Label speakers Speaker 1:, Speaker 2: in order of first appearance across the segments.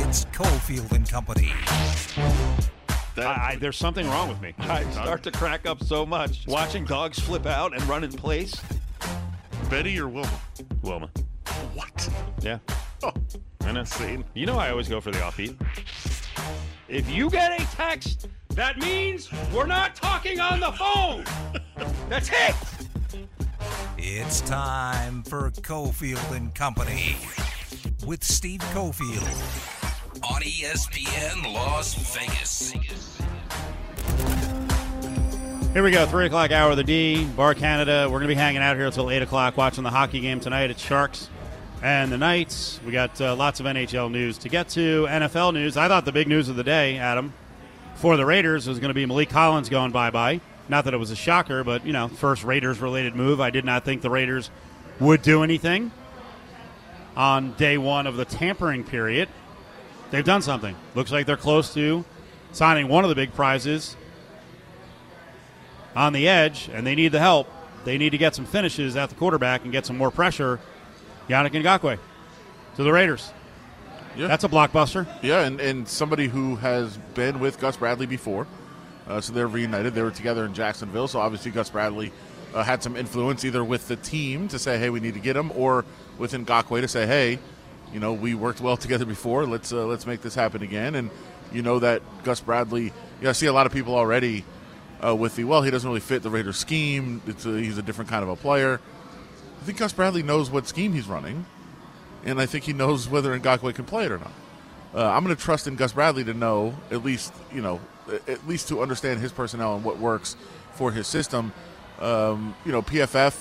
Speaker 1: It's Cofield and Company.
Speaker 2: I, I, there's something wrong with me.
Speaker 3: I start to crack up so much watching dogs flip out and run in place.
Speaker 4: Betty or Wilma?
Speaker 2: Wilma.
Speaker 4: What?
Speaker 2: Yeah.
Speaker 4: Oh,
Speaker 2: I know.
Speaker 4: insane.
Speaker 2: You know I always go for the offbeat. If you get a text, that means we're not talking on the phone. That's it.
Speaker 1: It's time for Cofield and Company with Steve Cofield on ESPN Las Vegas.
Speaker 2: Here we go, 3 o'clock hour of the D, Bar Canada. We're going to be hanging out here until 8 o'clock watching the hockey game tonight at Sharks and the Knights. We got uh, lots of NHL news to get to. NFL news. I thought the big news of the day, Adam, for the Raiders was going to be Maliek Collins going bye bye. Not that it was a shocker, but, you know, first Raiders related move. I did not think the Raiders would do anything on day one of the tampering period. They've done something. Looks like they're close to signing one of the big prizes on the edge, and they need the help. They need to get some finishes at the quarterback and get some more pressure. Yannick Ngakoue to the Raiders.
Speaker 4: Yeah.
Speaker 2: That's a blockbuster.
Speaker 4: Yeah, and, and somebody who has been with Gus Bradley before. Uh, so they're reunited. They were together in Jacksonville. So obviously, Gus Bradley uh, had some influence either with the team to say, hey, we need to get him, or with Ngakoue to say, hey, you know, we worked well together before. Let's uh, let's make this happen again. And you know that Gus Bradley, you know, I see a lot of people already uh, with the, well, he doesn't really fit the Raiders scheme. A, he's a different kind of a player. I think Gus Bradley knows what scheme he's running, and I think he knows whether Ngakoue can play it or not. Uh, I'm going to trust in Gus Bradley to know at least you know at least to understand his personnel and what works for his system. Um, you know PFF,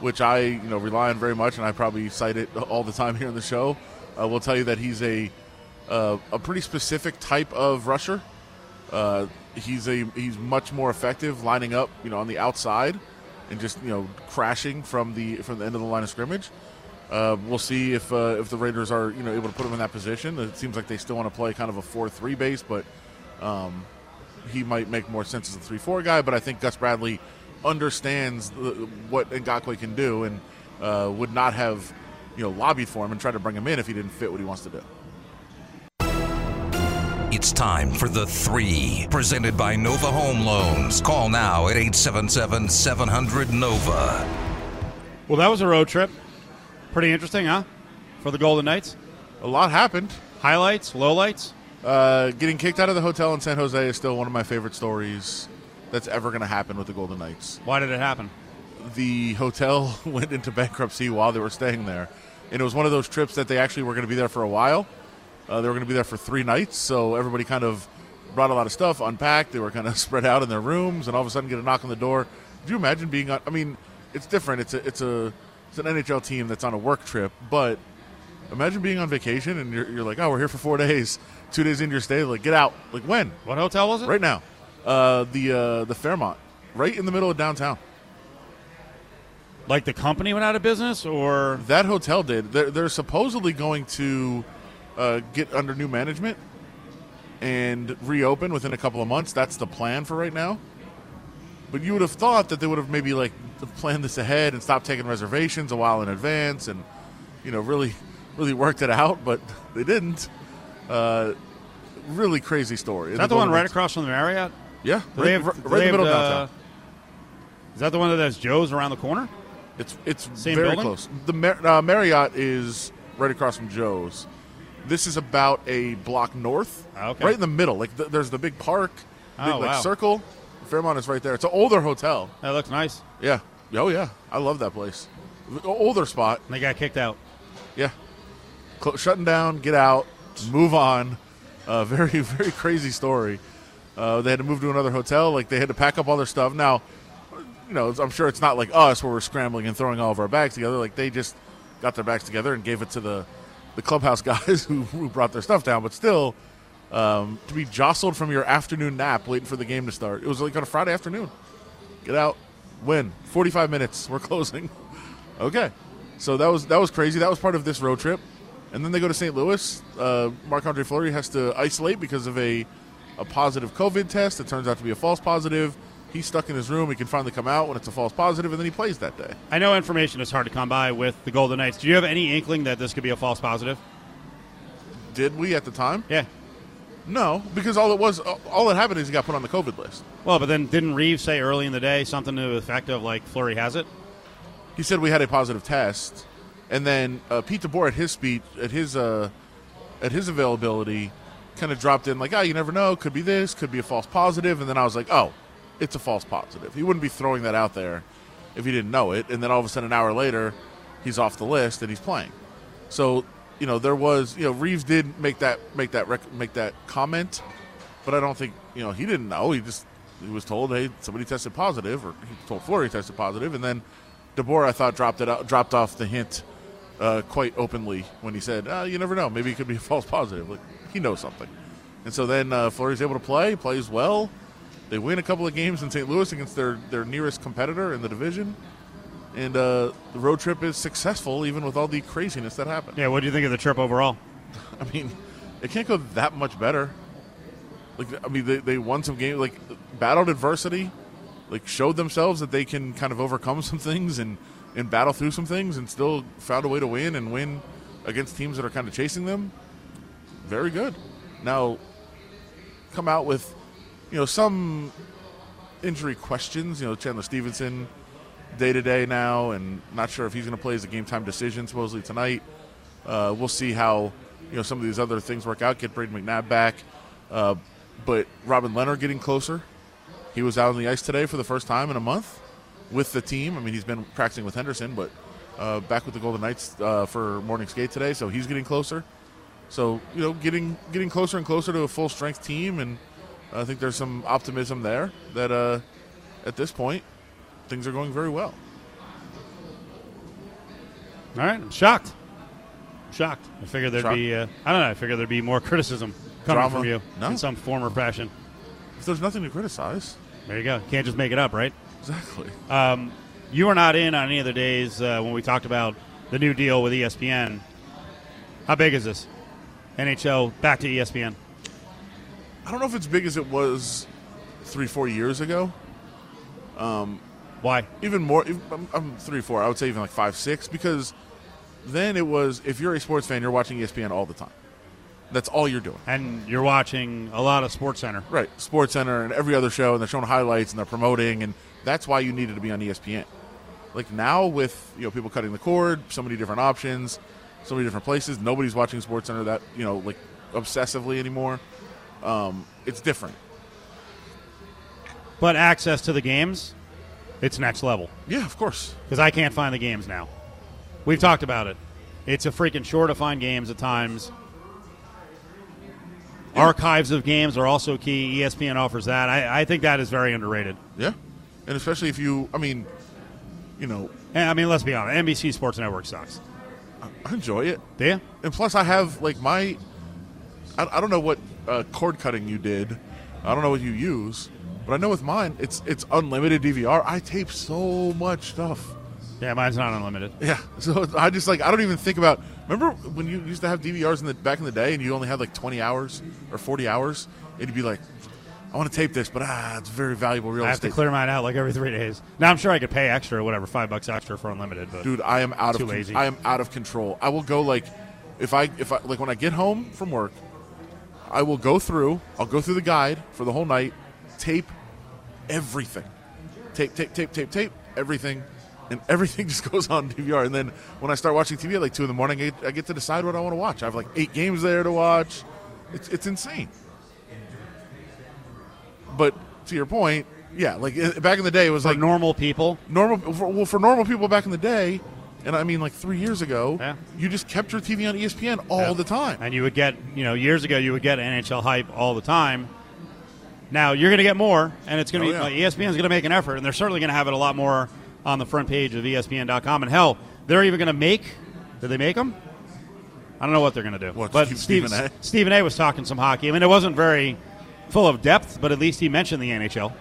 Speaker 4: which I you know rely on very much, and I probably cite it all the time here on the show. Uh, will tell you that he's a uh, a pretty specific type of rusher. Uh, he's a he's much more effective lining up you know on the outside and just you know crashing from the from the end of the line of scrimmage. Uh, we'll see if uh, if the Raiders are you know able to put him in that position. It seems like they still want to play kind of a four-three base, but um, he might make more sense as a three-four guy. But I think Gus Bradley understands the, what Ngakoue can do and uh, would not have you know lobbied for him and tried to bring him in if he didn't fit what he wants to do.
Speaker 1: It's time for the three, presented by Nova Home Loans. Call now at 877 700 Nova.
Speaker 2: Well, that was a road trip. Pretty interesting, huh? For the Golden Knights.
Speaker 4: A lot happened.
Speaker 2: Highlights, lowlights.
Speaker 4: Uh, getting kicked out of the hotel in San Jose is still one of my favorite stories that's ever going to happen with the Golden Knights.
Speaker 2: Why did it happen?
Speaker 4: the hotel went into bankruptcy while they were staying there. And it was one of those trips that they actually were going to be there for a while. Uh, they were going to be there for three nights, so everybody kind of brought a lot of stuff, unpacked. They were kind of spread out in their rooms, and all of a sudden get a knock on the door. Could you imagine being on? I mean, it's different. It's a it's a it's an NHL team that's on a work trip, but imagine being on vacation and you're, you're like, oh, we're here for four days. Two days into your stay, like get out. Like when?
Speaker 2: What hotel was it?
Speaker 4: Right now, uh, the uh, the Fairmont, right in the middle of downtown.
Speaker 2: Like the company went out of business, or
Speaker 4: That hotel did. They're, they're supposedly going to uh, get under new management and reopen within a couple of months. That's the plan for right now. But you would have thought that they would have maybe like planned this ahead and stopped taking reservations a while in advance, and you know really, really worked it out. But they didn't. Uh, really crazy story.
Speaker 2: is that the one right across from the Marriott?
Speaker 4: Yeah, right,
Speaker 2: they have-
Speaker 4: right,
Speaker 2: they
Speaker 4: in the middle
Speaker 2: have,
Speaker 4: of
Speaker 2: uh,
Speaker 4: downtown.
Speaker 2: Is that the one that has Joe's around the corner?
Speaker 4: It's it's
Speaker 2: Same
Speaker 4: very
Speaker 2: building?
Speaker 4: close. The Mar- uh, Marriott is right across from Joe's. This is about a block north,
Speaker 2: Ah, okay.
Speaker 4: right in the middle. Like th- there's the big park,
Speaker 2: Oh,
Speaker 4: big like
Speaker 2: wow.
Speaker 4: circle. Fairmont is right there. It's an older hotel.
Speaker 2: That looks nice.
Speaker 4: Yeah. Oh yeah, I love that place. Older spot.
Speaker 2: They got kicked out.
Speaker 4: Yeah. Cl- shutting down, get out, move on. Uh, very very crazy story. Uh, they had to move to another hotel. Like they had to pack up all their stuff. Now, you know, I'm sure it's not like us where we're scrambling and throwing all of our bags together. Like they just got their bags together and gave it to the the clubhouse guys who, who brought their stuff down. But still, um, to be jostled from your afternoon nap waiting for the game to start. It was like on a Friday afternoon. Get out, win. 45 minutes. We're closing. okay, so that was that was crazy. That was part of this road trip. And then they go to St. Louis. Uh, Marc Andre Fleury has to isolate because of a a positive COVID test. It turns out to be a false positive. He's stuck in his room. He can finally come out when it's a false positive, and then he plays that day.
Speaker 2: I know information is hard to come by with the Golden Knights. Do you have any inkling that this could be a false positive?
Speaker 4: did we at the time?
Speaker 2: Yeah.
Speaker 4: No, because all it was, all that happened is he got put on the COVID list.
Speaker 2: Well, but then didn't Reaves say early in the day something to the effect of like Fleury has it?
Speaker 4: He said we had a positive test, and then uh, Pete DeBoer at his speech, at his uh, at his availability, kind of dropped in like, "Oh, you never know. Could be this. Could be a false positive." And then I was like, "Oh, it's a false positive." He wouldn't be throwing that out there if he didn't know it. And then all of a sudden, an hour later, he's off the list and he's playing. So you know, there was you know Reaves did make that make that rec- make that comment, but I don't think you know he didn't know. He just he was told, "Hey, somebody tested positive," or he told Fleury tested positive, and then DeBoer I thought dropped it out, dropped off the hint uh, quite openly when he said, uh, "You never know. Maybe it could be a false positive." Like he knows something. And so then uh, Fleury's able to play, plays well. They win a couple of games in St. Louis against their, their nearest competitor in the division. And uh, the road trip is successful even with all the craziness that happened.
Speaker 2: Yeah, what do you think of the trip overall?
Speaker 4: I mean, it can't go that much better. Like, I mean, they, they won some games, like, battled adversity, like, showed themselves that they can kind of overcome some things and, and battle through some things and still found a way to win and win against teams that are kind of chasing them. Very good. Now, come out with, you know, some injury questions. You know, Chandler Stephenson day to day now, and not sure if he's going to play as a game time decision supposedly tonight. Uh, we'll see how you know some of these other things work out. Get Brayden McNabb back, uh, but Robin Lehner getting closer. He was out on the ice today for the first time in a month with the team. I mean, he's been practicing with Henderson, but uh, back with the Golden Knights uh, for morning skate today, so he's getting closer. So you know, getting getting closer and closer to a full strength team, and I think there's some optimism there that uh, at this point things are going very well.
Speaker 2: All right, I'm shocked. I'm shocked. I figured there'd
Speaker 4: Shocked?
Speaker 2: be, uh, I don't know, I figured there'd be more criticism coming
Speaker 4: Drama?
Speaker 2: from you
Speaker 4: No.
Speaker 2: in some form or fashion.
Speaker 4: If there's nothing to criticize,
Speaker 2: There you go. Can't just make it up, right?
Speaker 4: Exactly.
Speaker 2: Um, you were not in on any of the days uh, when we talked about the new deal with ESPN. How big is this? NHL back to ESPN.
Speaker 4: I don't know if it's big as it was three, four years ago.
Speaker 2: Why?
Speaker 4: Even more, I'm, I'm three, four. I would say even like five, six, because then it was if you're a sports fan, you're watching ESPN all the time. That's all you're doing.
Speaker 2: And you're watching a lot of Sports Center.
Speaker 4: Right. Sports Center and every other show, and they're showing highlights and they're promoting, and that's why you needed to be on ESPN. Like now, with you know people cutting the cord, so many different options, so many different places. Nobody's watching Sports Center that you know like obsessively anymore. Um, it's different.
Speaker 2: But access to the games, it's next level.
Speaker 4: Yeah, of course.
Speaker 2: because I can't find the games now. We've talked about it. It's a freaking chore to find games at times. Archives of games are also key. ESPN offers that. I, I think that is very underrated.
Speaker 4: Yeah, and especially if you, I mean, you know,
Speaker 2: And, I mean, let's be honest. NBC Sports Network sucks.
Speaker 4: I enjoy it.
Speaker 2: Do you?
Speaker 4: And plus, I have like my, I, I don't know what uh, cord cutting you did. I don't know what you use, but I know with mine, it's it's unlimited DVR. I tape so much stuff.
Speaker 2: Yeah, mine's not unlimited.
Speaker 4: Yeah, so I just like I don't even think about. Remember when you used to have DVRs in the back in the day, and you only had like twenty hours or forty hours, and you'd be like, I want to tape this, but ah, it's very valuable real
Speaker 2: I have to clear mine out like every three days. Now I'm sure I could pay extra, whatever, five bucks extra for unlimited. But
Speaker 4: dude i am out
Speaker 2: Too
Speaker 4: of
Speaker 2: lazy.
Speaker 4: i am out of control i will go like if i if i like when i get home from work i will go through i'll go through the guide for the whole night tape everything tape tape tape tape tape everything and everything just goes on dvr and then when i start watching tv at like 2 in the morning i get, I get to decide what i want to watch i have like eight games there to watch it's, it's insane but to your point yeah like back in the day it was
Speaker 2: for
Speaker 4: like
Speaker 2: normal people,
Speaker 4: normal for, well for normal people back in the day and i mean like three years ago
Speaker 2: Yeah.
Speaker 4: you just kept your tv on espn all
Speaker 2: Yeah.
Speaker 4: the time
Speaker 2: and you would get, you know, years ago you would get NHL hype all the time. Now you're going to get more, and it's going to
Speaker 4: Oh,
Speaker 2: be
Speaker 4: yeah.
Speaker 2: like, ESPN's going to make an effort, and they're certainly going to have it a lot more on the front page of ESPN.com. And hell, they're even going to make. Did they make them? I don't know what they're going to do.
Speaker 4: What,
Speaker 2: but
Speaker 4: Steve- Stephen A?
Speaker 2: Stephen A. was talking some hockey. I mean, it wasn't very full of depth, but at least he mentioned the NHL.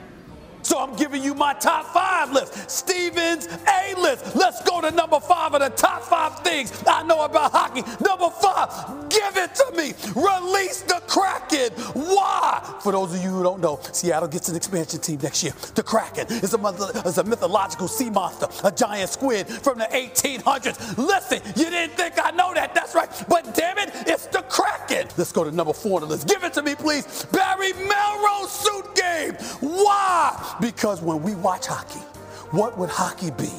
Speaker 5: So I'm giving you my top five list. Stevens A list. Let's go to number five of the top five things I know about hockey. Number five, give it to me. Release the Kraken. Why? For those of you who don't know, Seattle gets an expansion team next year. The Kraken is a, myth- is a mythological sea monster, a giant squid from the 1800s. Listen, you didn't think I know that. That's right. But damn it, it's the Kraken. Let's go to number four on the list. Give it to me, please. Barry Melrose? Because when we watch hockey, what would hockey be,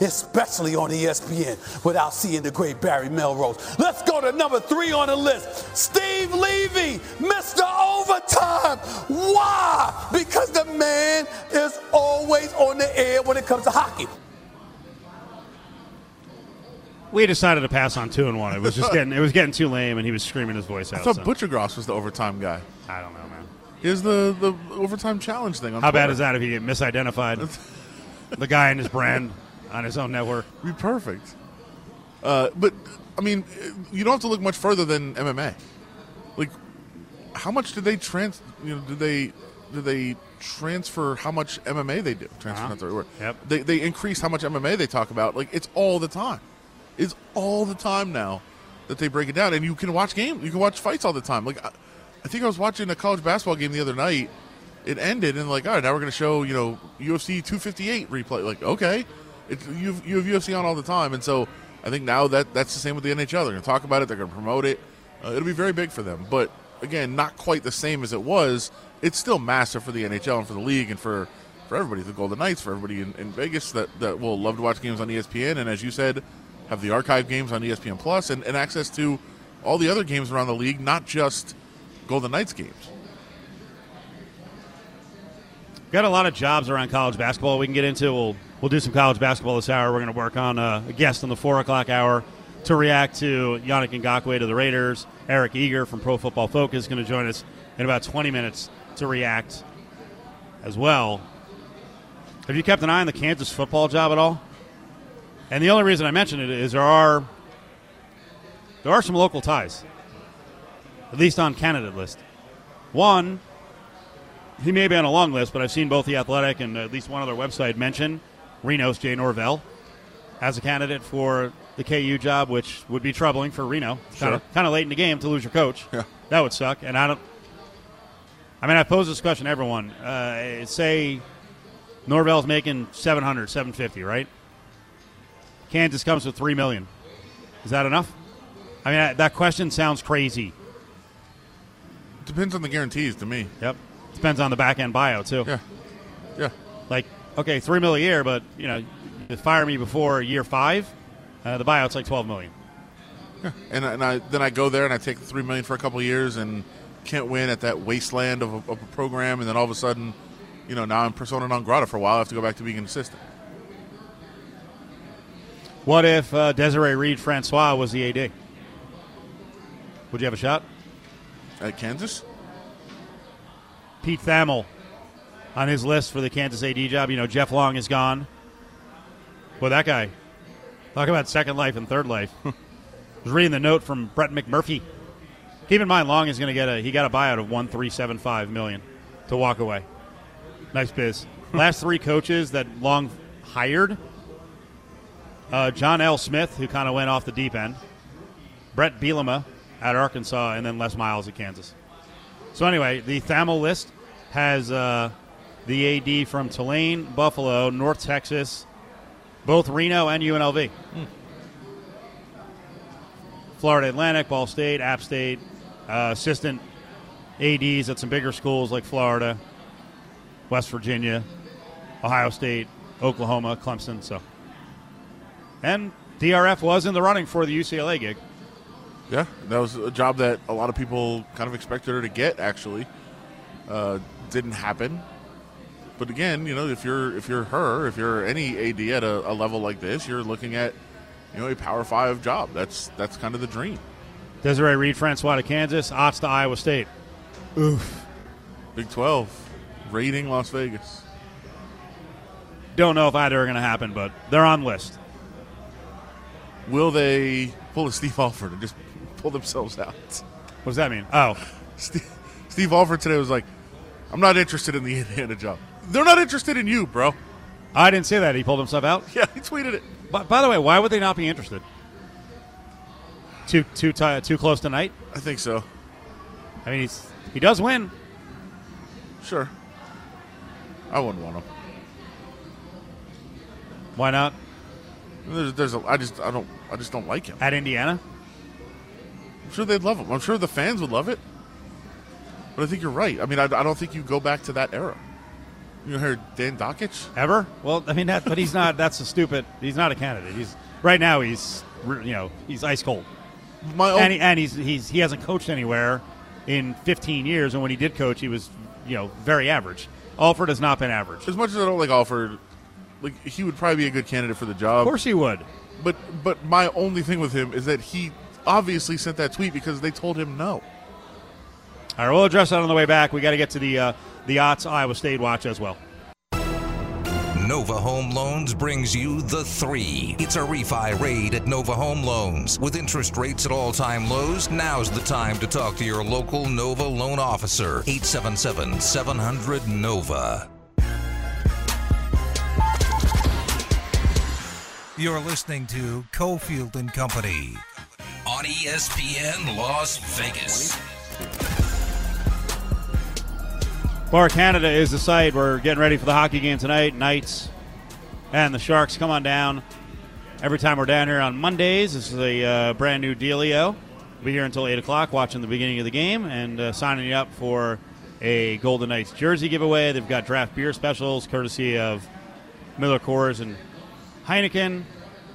Speaker 5: especially on ESPN, without seeing the great Barry Melrose? Let's go to number three on the list. Steve Levy, Mr. Overtime. Why? Because the man is always on the air when it comes to hockey.
Speaker 2: We decided to pass on two and one. It was just getting it was getting too lame, and he was screaming his voice out.
Speaker 4: I thought
Speaker 2: so-
Speaker 4: Butcher Gross was the overtime guy.
Speaker 2: I don't know, man.
Speaker 4: Here's the the overtime challenge thing. On
Speaker 2: How bad is that if you get misidentified? the guy and his brand on his own network.
Speaker 4: Be perfect. Uh, but I mean, you don't have to look much further than MMA. Like, how much did they trans? You know, did they did they transfer how much MMA they do? Transfer,
Speaker 2: Uh-huh.
Speaker 4: not the right word.
Speaker 2: Yep.
Speaker 4: They they increase how much MMA they talk about. Like, it's all the time. It's all the time now that they break it down, and you can watch game. You can watch fights all the time. Like, I, I think I was watching a college basketball game the other night. It ended, and like, all right, now we're going to show you know UFC 258 replay. Like, okay, it's you have, you have UFC on all the time, and so I think now that that's the same with the NHL. They're going to talk about it. They're going to promote it. Uh, it'll be very big for them, but again, not quite the same as it was. It's still massive for the NHL and for the league and for for everybody, the Golden Knights, for everybody in, in Vegas that that will love to watch games on ESPN, and as you said, have the archive games on ESPN Plus and, and access to all the other games around the league, not just Golden Knights games.
Speaker 2: Got a lot of jobs around college basketball we can get into. We'll we'll do some college basketball this hour. We're going to work on uh, a guest in the four o'clock hour to react to Yannick Ngakoue to the Raiders. Eric Eager from Pro Football Focus is going to join us in about 20 minutes to react as well. Have you kept an eye on the Kansas football job at all? And the only reason I mention it is there are there are some local ties, at least on candidate list. One, he may be on a long list, but I've seen both the Athletic and at least one other website mention Reno's Jay Norvell as a candidate for the KU job, which would be troubling for Reno. Kind of
Speaker 4: Sure.
Speaker 2: kind of late in the game to lose your coach.
Speaker 4: Yeah.
Speaker 2: That would suck. And I don't. I mean, I pose this question to everyone. Uh, say Norvell's making 700, 750, right? Kansas comes with three million. Is that enough? I mean, that question sounds crazy.
Speaker 4: Depends on the guarantees to me.
Speaker 2: Yep. Depends on the back end bio too.
Speaker 4: Yeah, yeah.
Speaker 2: Like, okay, three mil a year, but you know, you fire me before year five, uh, the buyout's like twelve million.
Speaker 4: And, and I then I go there and I take three million for a couple of years and can't win at that wasteland of a, of a program, and then all of a sudden, you know, now I'm persona non grata for a while. I have to go back to being an assistant.
Speaker 2: What if uh, Desiree Reed Francois was the AD? Would you have a shot?
Speaker 4: At Kansas,
Speaker 2: Pete Thamel on his list for the Kansas AD job. You know, Jeff Long is gone. Well, that guy, talk about second life and third life. was reading the note from Brett McMurphy. Keep in mind, Long is going to get a he got a buyout of one three seven five million to walk away. Nice biz. Last three coaches that Long hired: uh, John L. Smith, who kind of went off the deep end, Bret Bielema at Arkansas, and then Les Miles at Kansas. So anyway, the Thamel list has uh, the AD from Tulane, Buffalo, North Texas, both Reno and UNLV. Florida Atlantic, Ball State, App State, uh, assistant ADs at some bigger schools like Florida, West Virginia, Ohio State, Oklahoma, Clemson. So, and DRF was in the running for the UCLA gig.
Speaker 4: Yeah, that was a job that a lot of people kind of expected her to get. Actually, uh, didn't happen. But again, you know, if you're if you're her, if you're any AD at a, a level like this, you're looking at you know a Power Five job. That's that's kind of the dream.
Speaker 2: Desiree Reed Francois to Kansas, Otts to Iowa State. Oof.
Speaker 4: Big Twelve, raiding Las Vegas.
Speaker 2: Don't know if either are going to happen, but they're on list.
Speaker 4: Will they pull a Steve Alford and just pull themselves out?
Speaker 2: What does that mean? Oh,
Speaker 4: Steve, Steve Alford today was like, "I'm not interested in the Indiana job. They're not interested in you, bro."
Speaker 2: I didn't say that. He pulled himself out.
Speaker 4: Yeah, he tweeted it.
Speaker 2: But by the way, why would they not be interested? Too too ti too close tonight.
Speaker 4: I think so.
Speaker 2: I mean, he's he does win.
Speaker 4: Sure. I wouldn't want him.
Speaker 2: Why not
Speaker 4: There's, there's a, I just, I don't, I just don't like him.
Speaker 2: at Indiana?
Speaker 4: I'm sure they'd love him. I'm sure the fans would love it. But I think you're right. I mean, I, I don't think you go back to that era. You heard Dan Dakich?
Speaker 2: Ever? Well, I mean that, but he's not. That's a stupid. He's not a candidate. He's right now. He's you know he's ice cold,
Speaker 4: My own,
Speaker 2: and, he, and he's he's he hasn't coached anywhere in 15 years. And when he did coach, he was you know very average. Alford has not been average.
Speaker 4: as much as I don't like Alford, like he would probably be a good candidate for the job.
Speaker 2: Of course he would.
Speaker 4: But but my only thing with him is that he obviously sent that tweet because they told him no.
Speaker 2: All right, we'll address that on the way back. We got to get to the uh, the Otts Iowa State watch as well.
Speaker 1: Nova Home Loans brings you the three. It's a refi raid at Nova Home Loans. With interest rates at all time lows, now's the time to talk to your local Nova loan officer. 877 700 Nova.
Speaker 6: You're listening to Cofield and Company.
Speaker 1: On ESPN Las Vegas.
Speaker 2: Bar Canada is the site. We're getting ready for the hockey game tonight. Knights and the Sharks come on down. Every time we're down here on Mondays, this is a uh, brand new dealio. We'll be here until 8 o'clock watching the beginning of the game and uh, signing you up for a Golden Knights jersey giveaway. They've got draft beer specials courtesy of Miller Coors and Heineken.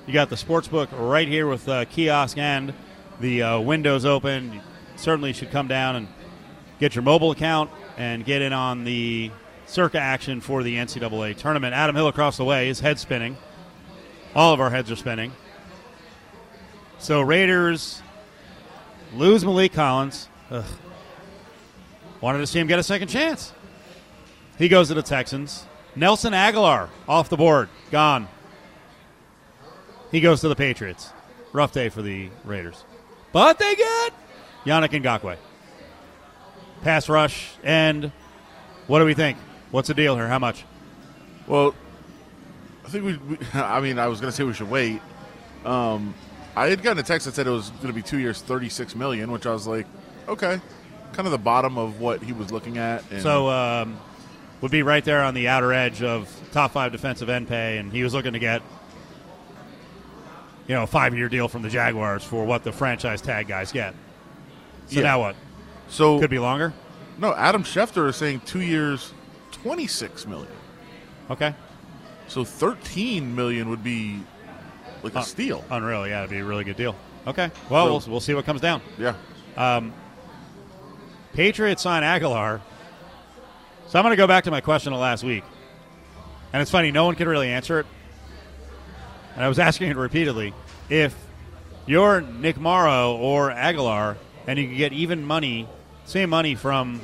Speaker 2: You got the sports book right here with uh, kiosk and the uh, windows open. You certainly should come down and get your mobile account and get in on the circa action for the NCAA tournament. Adam Hill across the way, his head spinning. All of our heads are spinning. So Raiders lose Maliek Collins. Ugh. Wanted to see him get a second chance. He goes to the Texans. Nelson Agholor off the board, gone. He goes to the Patriots. Rough day for the Raiders. But they get Yannick Ngakoue. Pass rush. And what do we think? What's the deal here? How much?
Speaker 4: Well, I think we. we I mean, I was going to say we should wait. Um, I had gotten a text that said it was going to be two years, thirty-six million, which I was like, okay, kind of the bottom of what he was looking at. And
Speaker 2: So um, would be right there on the outer edge of top five defensive end pay, and he was looking to get you know five year deal from the Jaguars for what the franchise tag guys get. So
Speaker 4: Yeah.
Speaker 2: now what?
Speaker 4: so
Speaker 2: Could be longer.
Speaker 4: no. Adam Schefter is saying two years, twenty-six million.
Speaker 2: Okay,
Speaker 4: So thirteen million would be like a
Speaker 2: Uh,
Speaker 4: steal.
Speaker 2: unreal. Yeah, it'd be a really good deal. Okay, well
Speaker 4: So-
Speaker 2: we'll, we'll see what comes down.
Speaker 4: Yeah.
Speaker 2: Patriots sign Agholor. So I'm going to go back to my question of last week. And it's funny, no one can really answer it. And I was asking it repeatedly. If you're Nick Morrow or Agholor and you can get even money, same money from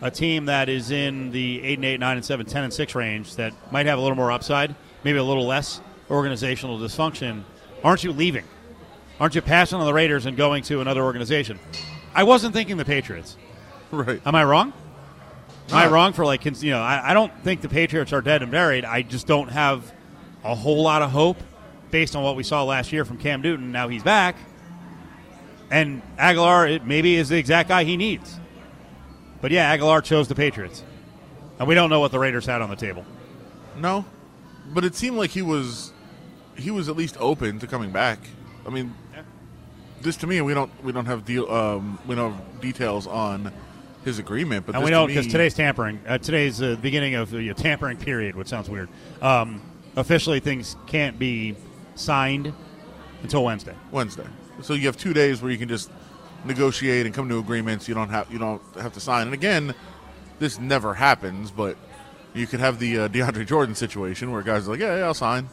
Speaker 2: a team that is in the 8 and 8, 9 and 7, 10 and 6 range that might have a little more upside, maybe a little less organizational dysfunction, aren't you leaving? Aren't you passing on the Raiders and going to another organization? I wasn't thinking the Patriots.
Speaker 4: Right.
Speaker 2: Am I wrong? Am I wrong for like you know? I, I don't think the Patriots are dead and buried. I just don't have a whole lot of hope based on what we saw last year from Cam Newton. Now he's back, and Agholor it maybe is the exact guy he needs. But yeah, Agholor chose the Patriots, and we don't know what the Raiders had on the table.
Speaker 4: No, but it seemed like he was he was at least open to coming back. I mean, this to me we don't we don't have deal um, we don't have details on his agreement, but
Speaker 2: And
Speaker 4: this
Speaker 2: we don't because today's tampering. Uh, today's uh, the beginning of the tampering period, which sounds weird. Um, officially, things can't be signed until Wednesday.
Speaker 4: Wednesday. So you have two days where you can just negotiate and come to agreements. You don't have you don't have to sign. And again, this never happens, but you could have the uh, DeAndre Jordan situation where guys are like, yeah, yeah, I'll sign,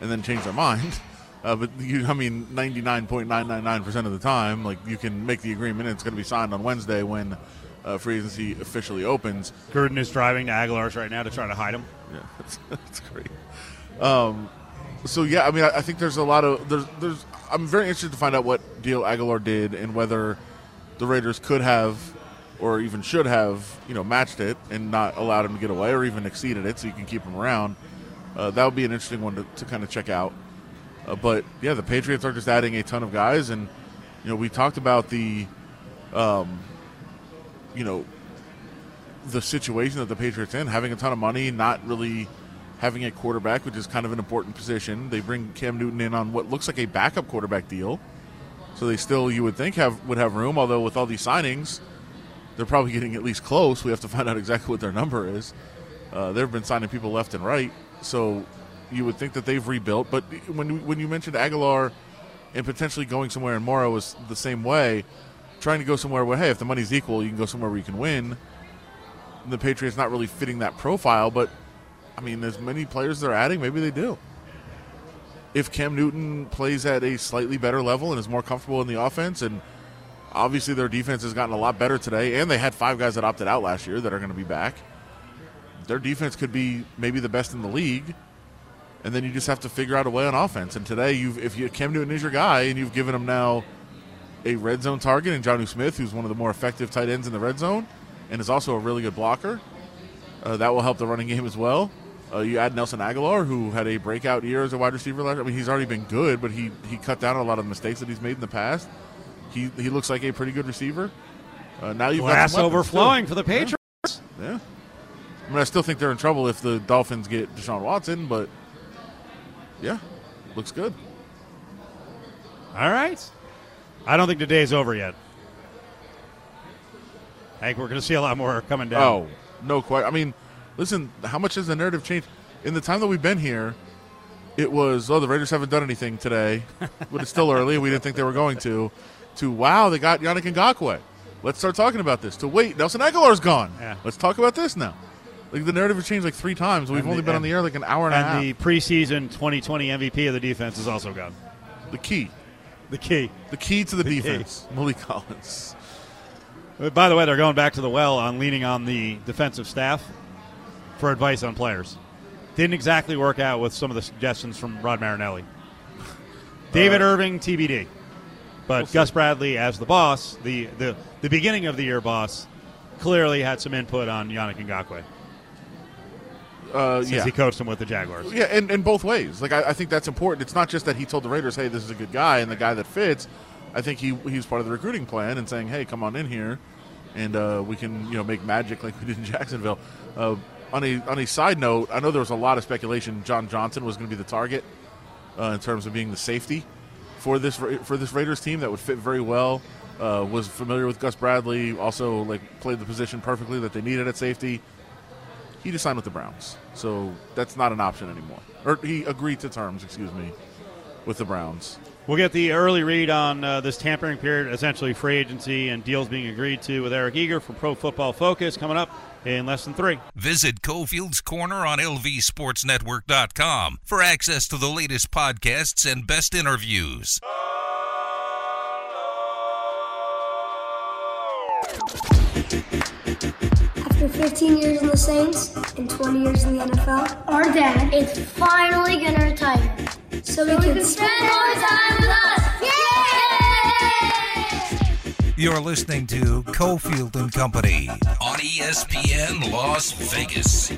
Speaker 4: and then change their mind. Uh, but you, I mean, ninety nine point nine nine nine percent of the time, like you can make the agreement, and it's going to be signed on Wednesday when uh, free agency officially opens.
Speaker 2: Gruden is driving to Agholor's right now to try to hide him.
Speaker 4: Yeah, that's, that's great. Um, so yeah, I mean, I, I think there's a lot of there's there's. I'm very interested to find out what deal Agholor did and whether the Raiders could have or even should have you know matched it and not allowed him to get away or even exceeded it so you can keep him around. Uh, that would be an interesting one to, to kind of check out. Uh, but yeah, the Patriots are just adding a ton of guys, and you know we talked about the, um, you know, the situation that the Patriots in, having a ton of money, not really having a quarterback, which is kind of an important position. They bring Cam Newton in on what looks like a backup quarterback deal. So they still, you would think, have would have room. Although with all these signings, they're probably getting at least close. We have to find out exactly what their number is. Uh, they've been signing people left and right, so you would think that they've rebuilt. But when when you mentioned Agholor and potentially going somewhere, and Morrow was the same way, trying to go somewhere where hey, if the money's equal, you can go somewhere where you can win. And The Patriots not really fitting that profile, but I mean, as many players they're adding, maybe they do. If Cam Newton plays at a slightly better level and is more comfortable in the offense, and obviously their defense has gotten a lot better today, and they had five guys that opted out last year that are going to be back. Their defense could be maybe the best in the league, and then you just have to figure out a way on offense. And today, you've if you Cam Newton is your guy, and you've given him now a red zone target, and Jonnu Smith, who's one of the more effective tight ends in the red zone, and is also a really good blocker. Uh, that will help the running game as well. Uh, you add Nelson Agholor, who had a breakout year as a wide receiver last. I mean, he's already been good, but he he cut down a lot of the mistakes that he's made in the past. He he looks like a pretty good receiver. Uh, now you've got
Speaker 2: Glass
Speaker 4: weapons,
Speaker 2: overflowing for the Patriots.
Speaker 4: Yeah. I mean, I still think they're in trouble if the Dolphins get Deshaun Watson, but yeah, looks good.
Speaker 2: All right. I don't think the day's over yet. I think we're going to see a lot more coming down.
Speaker 4: Oh, no question. I mean, listen, how much has the narrative changed? In the time that we've been here, it was, oh, the Raiders haven't done anything today, but it's still early. We didn't think they were going to. To, wow, they got Yannick Ngakoue. Let's start talking about this. To, wait, Nelson Agholor's gone.
Speaker 2: Yeah.
Speaker 4: Let's talk about this now. Like, the narrative has changed like three times. We've
Speaker 2: And
Speaker 4: only
Speaker 2: the-
Speaker 4: been on the air like an hour and, a half.
Speaker 2: And the preseason 2020 MVP of the defense is also gone.
Speaker 4: the key.
Speaker 2: The key.
Speaker 4: The key to the,
Speaker 2: key.
Speaker 4: defense. Maliek Collins.
Speaker 2: Uh, By the way, they're going back to the well on leaning on the defensive staff for advice on players. Didn't exactly work out with some of the suggestions from Rod Marinelli. David Irving, TBD. But Gus Bradley, as the boss, the, the, the beginning of the year boss, clearly had some input on Yannick Ngakoue
Speaker 4: Uh,
Speaker 2: since
Speaker 4: yeah.
Speaker 2: he coached him with the Jaguars.
Speaker 4: Yeah, and, and both ways. Like I, I think that's important. It's not just that he told the Raiders, "Hey, this is a good guy," and the guy that fits. I think he he's part of the recruiting plan and saying, "Hey, come on in here, and uh, we can you know make magic like we did in Jacksonville." Uh, on a on a side note, I know there was a lot of speculation. John Johnson was going to be the target uh, in terms of being the safety for this for this Raiders team that would fit very well. Uh, was familiar with Gus Bradley, also like played the position perfectly that they needed at safety. He just signed with the Browns, so that's not an option anymore. Or he agreed to terms, excuse me, with the Browns.
Speaker 2: We'll get the early read on uh, this tampering period, essentially free agency and deals being agreed to with Eric Eager from Pro Football Focus coming up in less than three.
Speaker 1: Visit Cofield's Corner on LVSportsNetwork.com for access to the latest podcasts and best interviews.
Speaker 7: After 15 years in the Saints and 20 years in the NFL, our dad is finally gonna retire. So, we, can, spend more time with us! Yay!
Speaker 6: You're listening to Cofield and Company.
Speaker 1: On ESPN Las Vegas.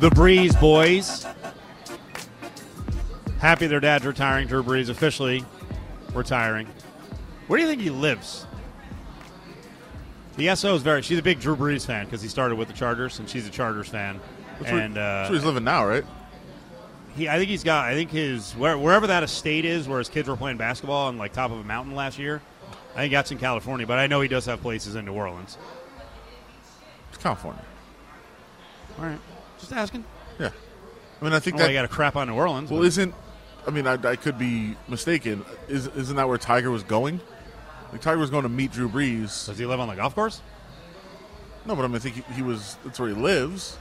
Speaker 2: The Brees boys. Happy their dad's retiring. Drew Brees officially retiring. Where do you think he lives? The SO is very. She's a big Drew Brees fan because he started with the Chargers, and she's a Chargers fan.
Speaker 4: That's where,
Speaker 2: and
Speaker 4: that's
Speaker 2: uh,
Speaker 4: where he's living now, right?
Speaker 2: He, I think he's got. I think his where, wherever that estate is, where his kids were playing basketball on like top of a mountain last year. I think that's in California, but I know he does have places in New Orleans.
Speaker 4: It's California.
Speaker 2: All right, just asking.
Speaker 4: Yeah. I mean, I think
Speaker 2: Oh,
Speaker 4: that.
Speaker 2: got to crap on New Orleans.
Speaker 4: well,
Speaker 2: but-
Speaker 4: isn't. I mean, I, I could be mistaken. Is, isn't that where Tiger was going? Like, Tiger was going to meet Drew Brees.
Speaker 2: does he live on the golf course?
Speaker 4: No, but I mean, I think he, he was. That's where he lives.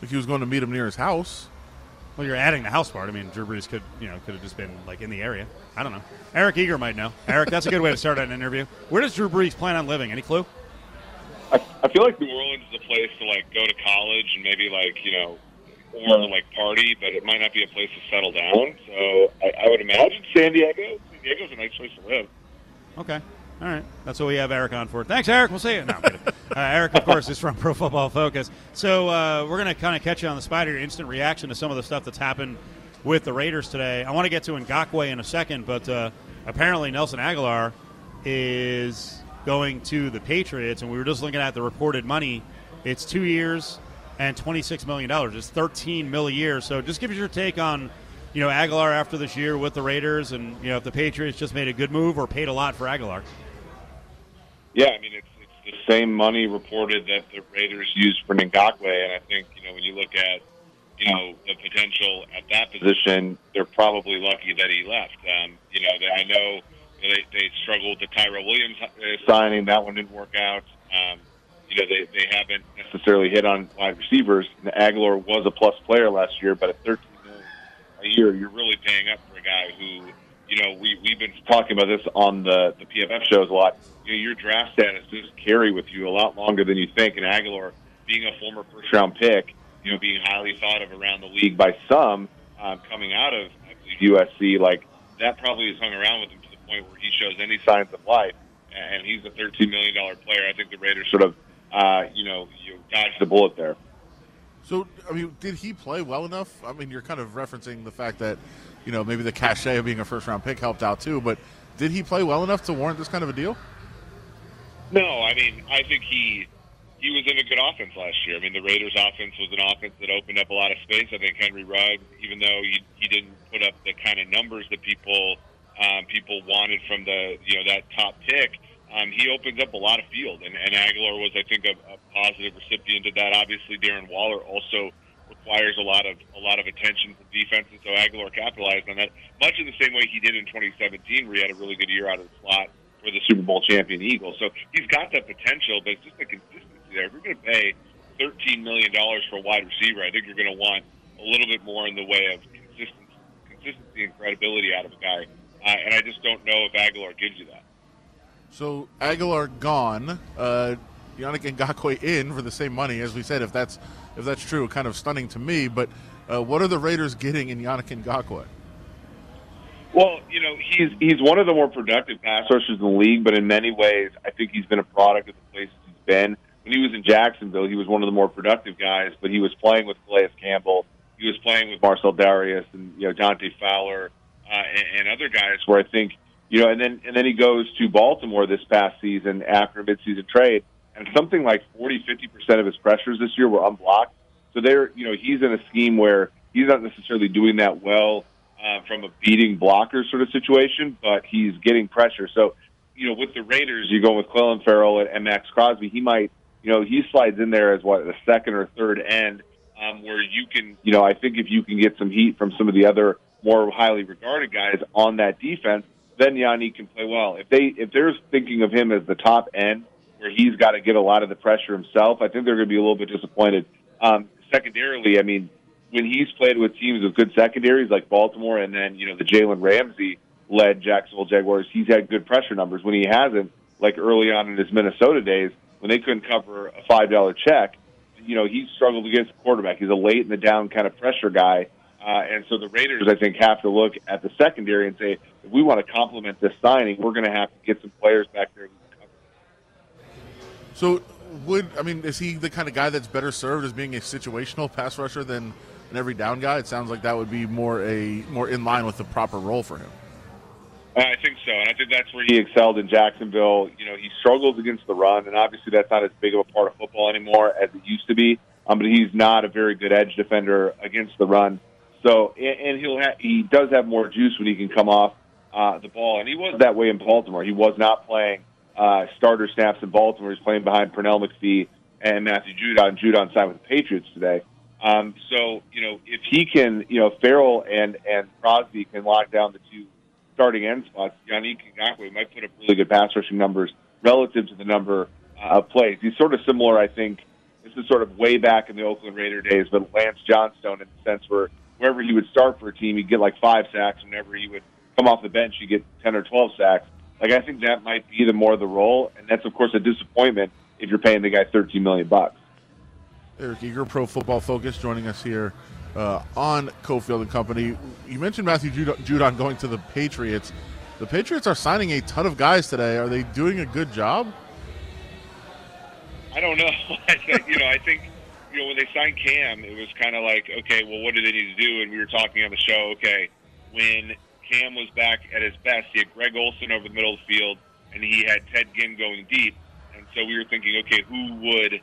Speaker 4: Like, he was going to meet him near his house.
Speaker 2: Well, you're adding the house part. I mean, Drew Brees could, you know, could have just been like in the area. I don't know. Eric Eager might know. Eric, that's a good way to start an interview. Where does Drew Brees plan on living? Any clue?
Speaker 8: I, I feel like New Orleans is a place to like go to college and maybe like you know, or like party, but it might not be a place to settle down. So I, I would imagine San Diego. San Diego's a nice place to live.
Speaker 2: Okay. All right. That's what we have Eric on for. Thanks, Eric. We'll see you. No. Uh, Eric, of course, is from Pro Football Focus. So uh, we're going to kind of catch you on the spot instant reaction to some of the stuff that's happened with the Raiders today. I want to get to Ngakoue in a second, but uh, apparently Nelson Agholor is going to the Patriots, and we were just looking at the reported money. It's two years and $26 million. It's $13 million a year. So just give us your take on you know, Agholor after this year with the Raiders, and you know, if the Patriots just made a good move or paid a lot for Agholor.
Speaker 8: Yeah, I mean it's the same money reported that the Raiders used for Ngakoue, and I think you know when you look at you know the potential at that position, they're probably lucky that he left. Um, you know, they, I know they they struggled with the Tyrell Williams uh, signing; that one didn't work out. Um, you know, they they haven't necessarily hit on wide receivers. Agholor was a plus player last year, but at 13 million a year, you're really paying up for a guy who you know, we, we've been talking about this on the, the PFF shows a lot. You know, your draft status does carry with you a lot longer than you think. And Agholor, being a former first round pick, you know, being highly thought of around the league by some um, coming out of, USC, like that probably has hung around with him to the point where he shows any signs of life. And he's a $13 million player. I think the Raiders sort of, uh, you know, you dodged the bullet there.
Speaker 4: So, I mean, did he play well enough? I mean, you're kind of referencing the fact that you know, maybe the cachet of being a first round pick helped out too. But did he play well enough to warrant this kind of a deal?
Speaker 8: No, I mean, I think he he was in a good offense last year. I mean, the Raiders' offense was an offense that opened up a lot of space. I think Henry Ruggs, even though he, he didn't put up the kind of numbers that people um, people wanted from the you know that top pick, um, he opens up a lot of field. And, and Agholor was, I think, a, a positive recipient of that. Obviously, Darren Waller also requires a lot of a lot of attention from defense, and so Agholor capitalized on that much in the same way he did in 2017, where he had a really good year out of the slot for the Super Bowl champion Eagles. So he's got that potential, but it's just the consistency there. If you're going to pay 13 million dollars for a wide receiver, I think you're going to want a little bit more in the way of consistency, consistency and credibility out of a guy. Uh, and I just don't know if Agholor gives you that.
Speaker 4: So Agholor gone, uh, Yannick Ngakoue in for the same money. As we said, if that's if that's true, kind of stunning to me. But uh, what are the Raiders getting in Yannick Ngakoue?
Speaker 8: Well, you know, he's he's one of the more productive pass rushers in the league, but in many ways, I think he's been a product of the places he's been. When he was in Jacksonville, he was one of the more productive guys, but he was playing with Calais Campbell, he was playing with Marcell Dareus and you know Dante Fowler uh, and, and other guys. Where I think you know, and then and then he goes to Baltimore this past season after a midseason trade, and something like 40, 50% of his pressures this year were unblocked. So there, you know, he's in a scheme where he's not necessarily doing that well uh, from a beating blocker sort of situation, but he's getting pressure. So, you know, with the Raiders, you go with Clelin Ferrell and, and Maxx Crosby. He might, you know, he slides in there as what the second or third end, um, where you can, you know, I think if you can get some heat from some of the other more highly regarded guys on that defense, then Yannick can play well. If they if they're thinking of him as the top end where he's got to get a lot of the pressure himself, I think they're going to be a little bit disappointed. Um, secondarily, I mean, when he's played with teams with good secondaries like Baltimore and then, you know, the Jalen Ramsey led Jacksonville Jaguars, he's had good pressure numbers. When he hasn't, like early on in his Minnesota days, when they couldn't cover a $5 check, you know, he struggled against the quarterback. He's a late in the down kind of pressure guy. Uh, and so the Raiders, I think, have to look at the secondary and say, if we want to complement this signing, we're going to have to get some players back there
Speaker 4: so would I mean is he the kind of guy that's better served as being a situational pass rusher than an every down guy? It sounds like that would be more a more in line with the proper role for him.
Speaker 8: I think so, and I think that's where he excelled in Jacksonville. You know, he struggles against the run, and obviously that's not as big of a part of football anymore as it used to be. Um, but he's not a very good edge defender against the run. So, and he'll ha- he does have more juice when he can come off uh, the ball, and he was that way in Baltimore. He was not playing uh, starter snaps in Baltimore. He's playing behind Pernell McPhee and Matthew Judon. Judon signed with the Patriots today. Um, so, you know, if he can, you know, Ferrell and, and Crosby can lock down the two starting end spots, Yannick Ngakoue might put up really good pass rushing numbers relative to the number uh, of plays. He's sort of similar, I think. This is sort of way back in the Oakland Raider days, but Lance Johnstone in the sense where wherever he would start for a team, he'd get like five sacks. Whenever he would come off the bench, he'd get 10 or 12 sacks. Like I think that might be the more of the role, and that's of course a disappointment if you're paying the guy 13 million bucks.
Speaker 4: Eric Eager, Pro Football Focus, joining us here uh, on Cofield and Company. You mentioned Matthew Judon going to the Patriots. The Patriots are signing a ton of guys today. Are they doing a good job?
Speaker 8: I don't know. you know, I think you know when they signed Cam, it was kind of like, okay, well, what do they need to do? And we were talking on the show, okay, when Cam was back at his best. He had Greg Olsen over the middle of the field, and he had Ted Ginn going deep. And so we were thinking, okay, who would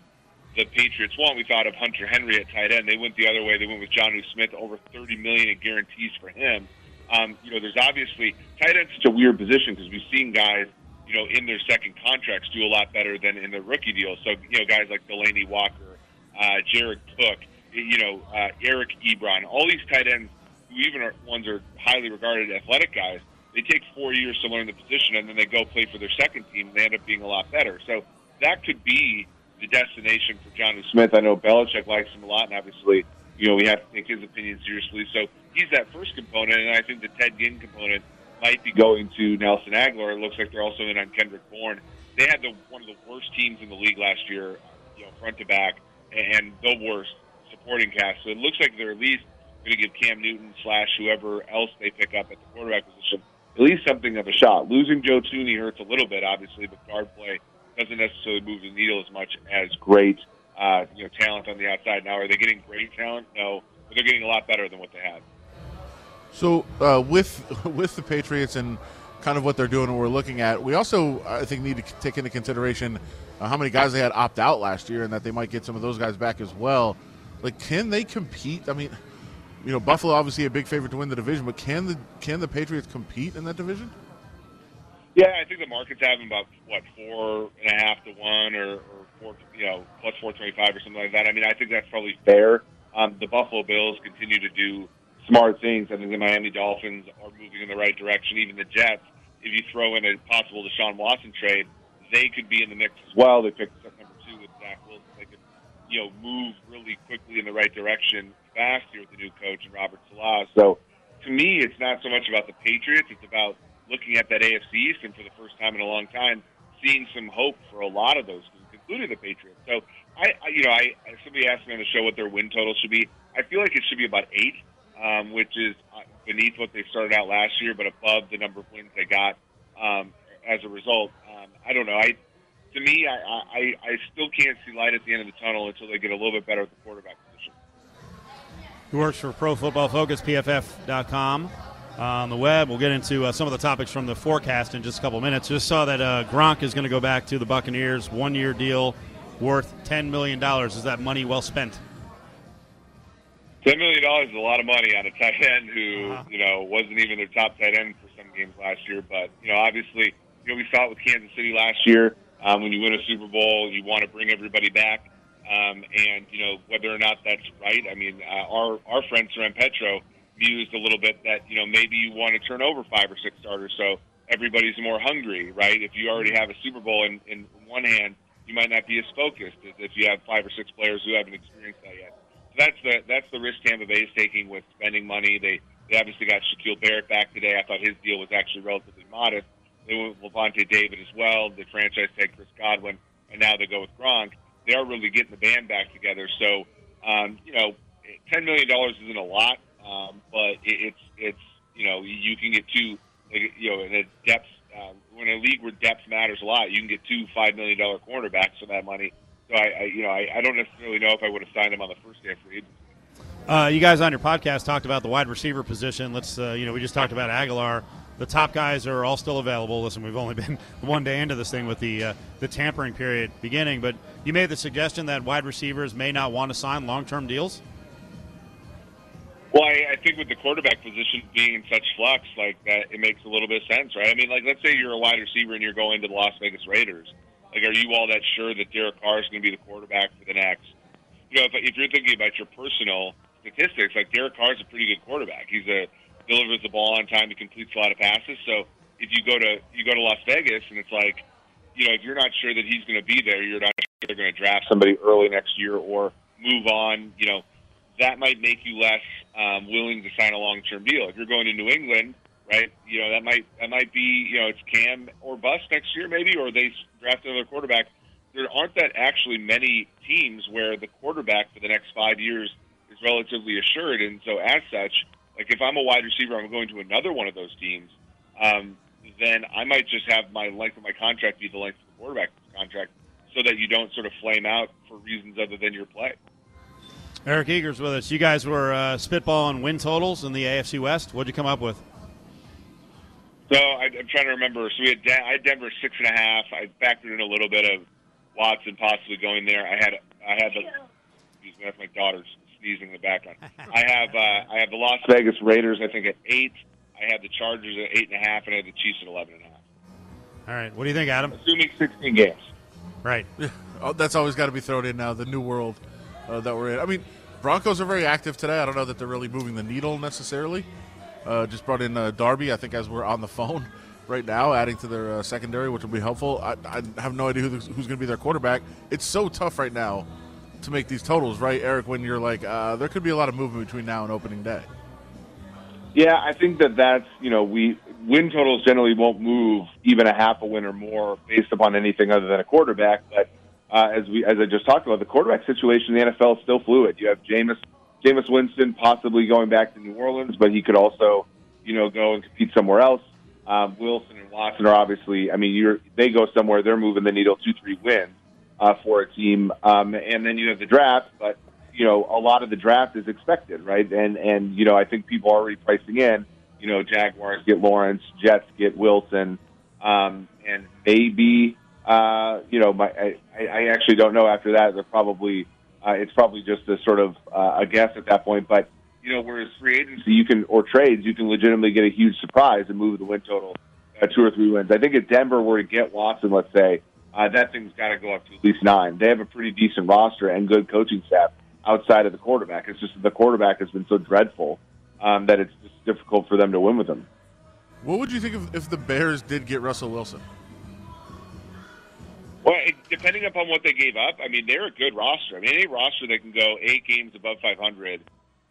Speaker 8: the Patriots want. We thought of Hunter Henry at tight end. They went the other way. They went with Jonnu Smith, over thirty million in guarantees for him. Um, you know, there's obviously tight end's such a weird position because we've seen guys, you know, in their second contracts do a lot better than in their rookie deal. So you know, guys like Delanie Walker, uh, Jared Cook, you know, uh, Eric Ebron, all these tight ends even ones are highly regarded athletic guys. They take four years to learn the position, and then they go play for their second team, and they end up being a lot better. So that could be the destination for Jonnu Smith. I know Belichick likes him a lot, and obviously, you know, we have to take his opinion seriously. So he's that first component, and I think the Ted Ginn component might be going to Nelson Agholor. It looks like they're also in on Kendrick Bourne. They had the one of the worst teams in the league last year, you know, front to back, and the worst supporting cast. So it looks like they're at least going to give Cam Newton slash whoever else they pick up at the quarterback position at least something of a shot. Losing Joe Thuney hurts a little bit, obviously, but guard play doesn't necessarily move the needle as much as great, uh, you know, talent on the outside. Now, are they getting great talent? No, but they're getting a lot better than what they had.
Speaker 4: So uh, with with the Patriots and kind of what they're doing and we're looking at, we also I think need to take into consideration uh, how many guys they had opt out last year and that they might get some of those guys back as well. Like, can they compete? I mean, you know, Buffalo obviously a big favorite to win the division, but can the can the Patriots compete in that division?
Speaker 8: Yeah, I think the market's having about what four and a half to one, or, or four, you know, plus four twenty five or something like that. I mean, I think that's probably fair. Um, the Buffalo Bills continue to do smart things. I think the Miami Dolphins are moving in the right direction. Even the Jets, if you throw in a possible Deshaun Watson trade, they could be in the mix as well. They picked up number two with Zach Wilson. They could, you know, move really quickly in the right direction fast here with the new coach and Robert Saleh. So, to me, it's not so much about the Patriots. It's about looking at that AFC East and for the first time in a long time, seeing some hope for a lot of those teams, including the Patriots. So I, I you know, I somebody asked me on the show what their win total should be. I feel like it should be about eight, um, which is uh, beneath what they started out last year, but above the number of wins they got um, as a result. Um, I don't know. I to me, I, I I still can't see light at the end of the tunnel until they get a little bit better at the quarterback
Speaker 2: He works for Pro Football Focus, PFF.com on the web. We'll get into uh, some of the topics from the forecast in just a couple minutes. Just saw that uh, Gronk is going to go back to the Buccaneers, one year deal worth $10 million. Is that money well spent?
Speaker 8: $10 million is a lot of money on a tight end who, uh-huh. you know, wasn't even their top tight end for some games last year. But, you know, obviously, you know, we saw it with Kansas City last year. Um, when you win a Super Bowl, you want to bring everybody back. Um, and, you know, whether or not that's right, I mean, uh, our, our friend Soren Petro mused a little bit that you know maybe you want to turn over five or six starters so everybody's more hungry, right? If you already have a Super Bowl in, in one hand, you might not be as focused as if you have five or six players who haven't experienced that yet. So that's the that's the risk Tampa Bay is taking with spending money. They they obviously got Shaquille Barrett back today. I thought his deal was actually relatively modest. They went with Lavonte David as well. The franchise tag Chris Godwin, and now they go with Gronk. They are really getting the band back together. So, um, you know, ten million dollars isn't a lot um, but it, it's it's you know you can get two you know in a depth when a league where depth matters a lot, you can get two five million dollar cornerbacks for that money. So I, I you know I, I don't necessarily know if I would have signed him on the first day of free agency.
Speaker 2: Uh, you guys on your podcast talked about the wide receiver position. Let's uh, you know we just talked about Agholor. The top guys are all still available. Listen, we've only been one day into this thing with the uh, the tampering period beginning, but you made the suggestion that wide receivers may not want to sign long term deals.
Speaker 8: Well, I, I think with the quarterback position being in such flux, like that, it makes a little bit of sense, right? I mean, like let's say you're a wide receiver and you're going to the Las Vegas Raiders. Like, are you all that sure that Derek Carr is going to be the quarterback for the next? You know, if, if you're thinking about your personal statistics, like Derek Carr is a pretty good quarterback. He's a delivers the ball on time. He completes a lot of passes. So if you go to you go to Las Vegas and it's like, you know, if you're not sure that he's going to be there, you're not sure they're going to draft somebody early next year or move on. You know, that might make you less um, willing to sign a long term deal. If you're going to New England, right? You know that might that might be you know it's Cam or bust next year maybe, or they draft another quarterback. There aren't that actually many teams where the quarterback for the next five years is relatively assured, and so as such, like if I'm a wide receiver, I'm going to another one of those teams. Um, then I might just have my length of my contract be the length of the quarterback contract, so that you don't sort of flame out for reasons other than your play.
Speaker 2: Eric Eager's with us. You guys were uh, spitballing win totals in the AFC West. What'd you come up with?
Speaker 8: So I, am trying to remember. So we had De- I had Denver six and a half. I factored in a little bit of Watson possibly going there. I had I had the excuse me, that's my daughter's sneezing in the background. I have uh, I have the Las Vegas Raiders. I think at eight. I have the Chargers at eight and a half, and I have the Chiefs at eleven and a half.
Speaker 2: All right. What do you think, Adam?
Speaker 8: Assuming sixteen games.
Speaker 2: Right.
Speaker 4: Oh, that's always got to be thrown in now. The new world uh, that we're in. I mean, Broncos are very active today. I don't know that they're really moving the needle necessarily. Uh, just brought in uh, Darby. I think as we're on the phone right now, adding to their uh, secondary, which will be helpful. I, I have no idea who the, who's going to be their quarterback. It's so tough right now to make these totals, right, Eric? When you're like, uh, there could be a lot of movement between now and opening day.
Speaker 8: Yeah, I think that that's you know we win totals generally won't move even a half a win or more based upon anything other than a quarterback. But uh, as we as I just talked about, the quarterback situation in the NFL is still fluid. You have Jameis Jameis Winston possibly going back to New Orleans, but he could also you know go and compete somewhere else. Um, Wilson and Watson are obviously. I mean, you're they go somewhere. They're moving the needle two three wins uh, for a team, um, and then you have the draft, but you know, a lot of the draft is expected, right? And and you know, I think people are already pricing in. You know, Jaguars get Lawrence, Jets get Wilson, um, and maybe uh, you know, my I, I actually don't know. After that, they're probably uh, it's probably just a sort of uh, a guess at that point. But you know, whereas free agency, you can or trades, you can legitimately get a huge surprise and move the win total uh, two or three wins. I think if Denver were to get Watson, let's say, uh, that thing's got to go up to at least nine. They have a pretty decent roster and good coaching staff outside of the quarterback. It's just the quarterback has been so dreadful um, that it's just difficult for them to win with him.
Speaker 4: What would you think if, if the Bears did get Russell Wilson?
Speaker 8: Well, it, depending upon what they gave up, I mean, they're a good roster. I mean, any roster that can go eight games above 500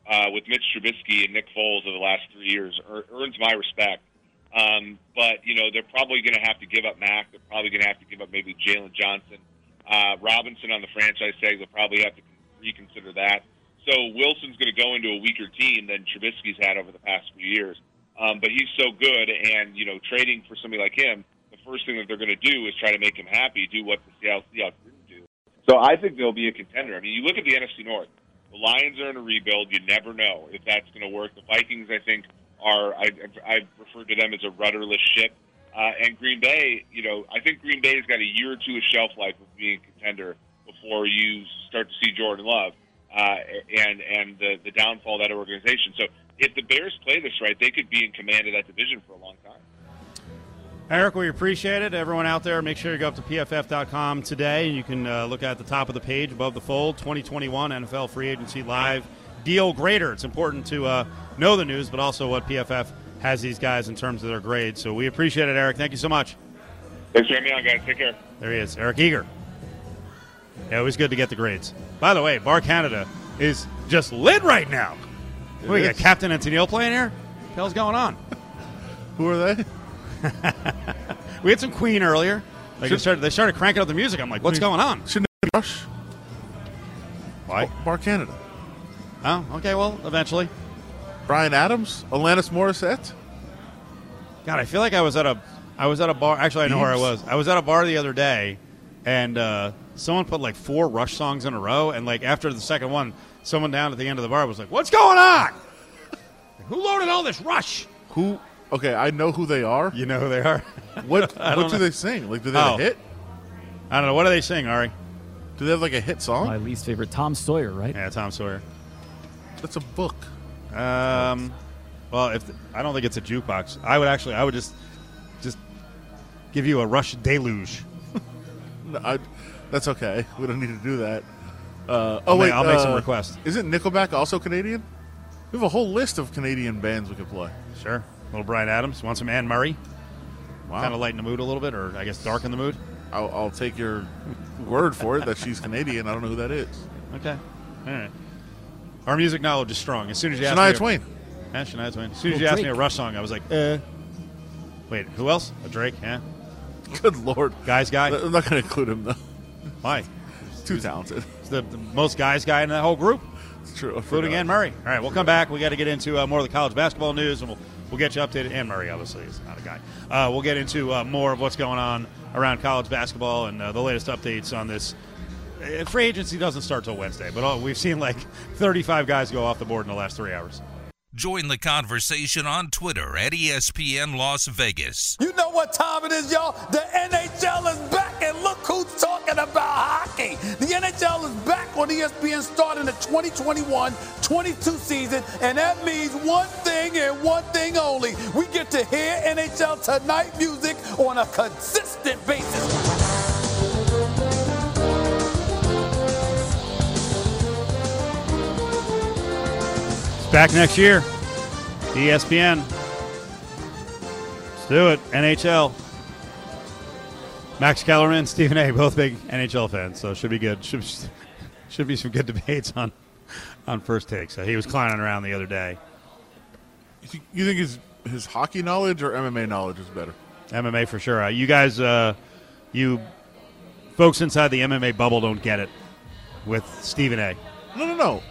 Speaker 8: uh, with Mitch Trubisky and Nick Foles over the last three years earns my respect. Um, but, you know, they're probably going to have to give up Mac. They're probably going to have to give up maybe Jaylon Johnson. Uh, Robinson on the franchise tag, they'll probably have to reconsider that. So Wilson's going to go into a weaker team than Trubisky's had over the past few years. Um, but he's so good, and you know, trading for somebody like him, the first thing that they're going to do is try to make him happy, do what the Seattle Seahawks didn't do. So I think they'll be a contender. I mean, you look at the NFC North. The Lions are in a rebuild. You never know if that's going to work. The Vikings, I think, are I, I refer to them as a rudderless ship. Uh, and Green Bay, you know, I think Green Bay's got a year or two of shelf life of being a contender before you start to see Jordan Love uh, and and the the downfall of that organization. So if the Bears play this right, they could be in command of that division for a long time.
Speaker 2: Eric, we appreciate it. Everyone out there, make sure you go up to pff.com today and you can uh, look at the top of the page above the fold 2021 NFL Free Agency Live Deal Grader. It's important to uh, know the news, but also what PFF has these guys in terms of their grades. So we appreciate it, Eric. Thank you so much.
Speaker 8: Thanks for having me on, guys. Take care.
Speaker 2: There he is, Eric Eager. Yeah, always good to get the grades. By the way, Bar Canada is just lit right now. we got Captain and Tennille playing here? What the hell's going on?
Speaker 4: Who are they?
Speaker 2: we had some Queen earlier. Like they started, they started cranking up the music. I'm like, what's going on?
Speaker 4: Shouldn't it be Rush?
Speaker 2: Why?
Speaker 4: Bar Canada.
Speaker 2: Oh, okay. Well, eventually.
Speaker 4: Bryan Adams, Alanis Morissette.
Speaker 2: God, I feel like I was at a, I was at a bar. Actually, I know where I was. I was at a bar the other day, and uh, someone put like four Rush songs in a row, and like after the second one, someone down at the end of the bar was like, "What's going on? Who loaded all this Rush?"
Speaker 4: Who? Okay, I know who they are.
Speaker 2: You know who they are?
Speaker 4: What? What
Speaker 2: don't
Speaker 4: do
Speaker 2: know.
Speaker 4: they sing? Like, do they have
Speaker 2: Oh.
Speaker 4: a hit?
Speaker 2: I don't know. What do they sing, Ari?
Speaker 4: Do they have like a hit song?
Speaker 9: My least favorite, Tom Sawyer, right?
Speaker 2: Yeah, Tom Sawyer.
Speaker 4: That's a book.
Speaker 2: Um, well, if I don't think it's a jukebox, I would actually, I would just, just give you a Rush deluge.
Speaker 4: No, I, that's okay. We don't need to do that. Uh, oh
Speaker 2: I'll
Speaker 4: wait,
Speaker 2: I'll make some
Speaker 4: uh,
Speaker 2: requests.
Speaker 4: Isn't Nickelback also Canadian? We have a whole list of Canadian bands we could play.
Speaker 2: Sure. Little Bryan Adams. Want some Anne Murray?
Speaker 4: Wow.
Speaker 2: Kind of lighten the mood a little bit, or I guess darken the mood.
Speaker 4: I'll, I'll take your word for it that she's Canadian. I don't know who that is.
Speaker 2: Okay. All right. Our music knowledge is strong. As soon as you asked
Speaker 4: Shania
Speaker 2: me,
Speaker 4: Twain.
Speaker 2: Yeah, Shania Twain. As soon as
Speaker 9: Well,
Speaker 2: you asked me a Rush song, I was like, uh. Wait, who else? A Drake? Yeah.
Speaker 4: Good lord.
Speaker 2: Guys guy?
Speaker 4: I'm not going to include him though.
Speaker 2: Why?
Speaker 4: Too talented.
Speaker 2: He's the, the most guys guy in that whole group.
Speaker 4: It's true. I
Speaker 2: including. Anne Murray. All right, we'll come back. We got to get into uh, more of the college basketball news, and we'll we'll get you updated. Anne Murray, obviously, is not a guy. Uh, we'll get into uh, more of what's going on around college basketball and uh, the latest updates on this. Free agency doesn't start till Wednesday, but we've seen like 35 guys go off the board in the last three hours.
Speaker 1: Join the conversation on Twitter at ESPN Las Vegas.
Speaker 5: You know what time it is, y'all? The NHL is back, and look who's talking about hockey. The NHL is back on ESPN starting the 2021-22 season, and that means one thing and one thing only. We get to hear NHL Tonight music on a consistent basis.
Speaker 2: Back next year. ESPN. Let's do it. NHL. Max Kellerman, Stephen A. Both big NHL fans, so should be good. Should should be some good debates on on first take. So he was clowning around the other day.
Speaker 4: You think, you think his his hockey knowledge or MMA knowledge is better?
Speaker 2: MMA for sure. Uh, you guys, uh, you folks inside the MMA bubble don't get it with Stephen A.
Speaker 4: No, no, no.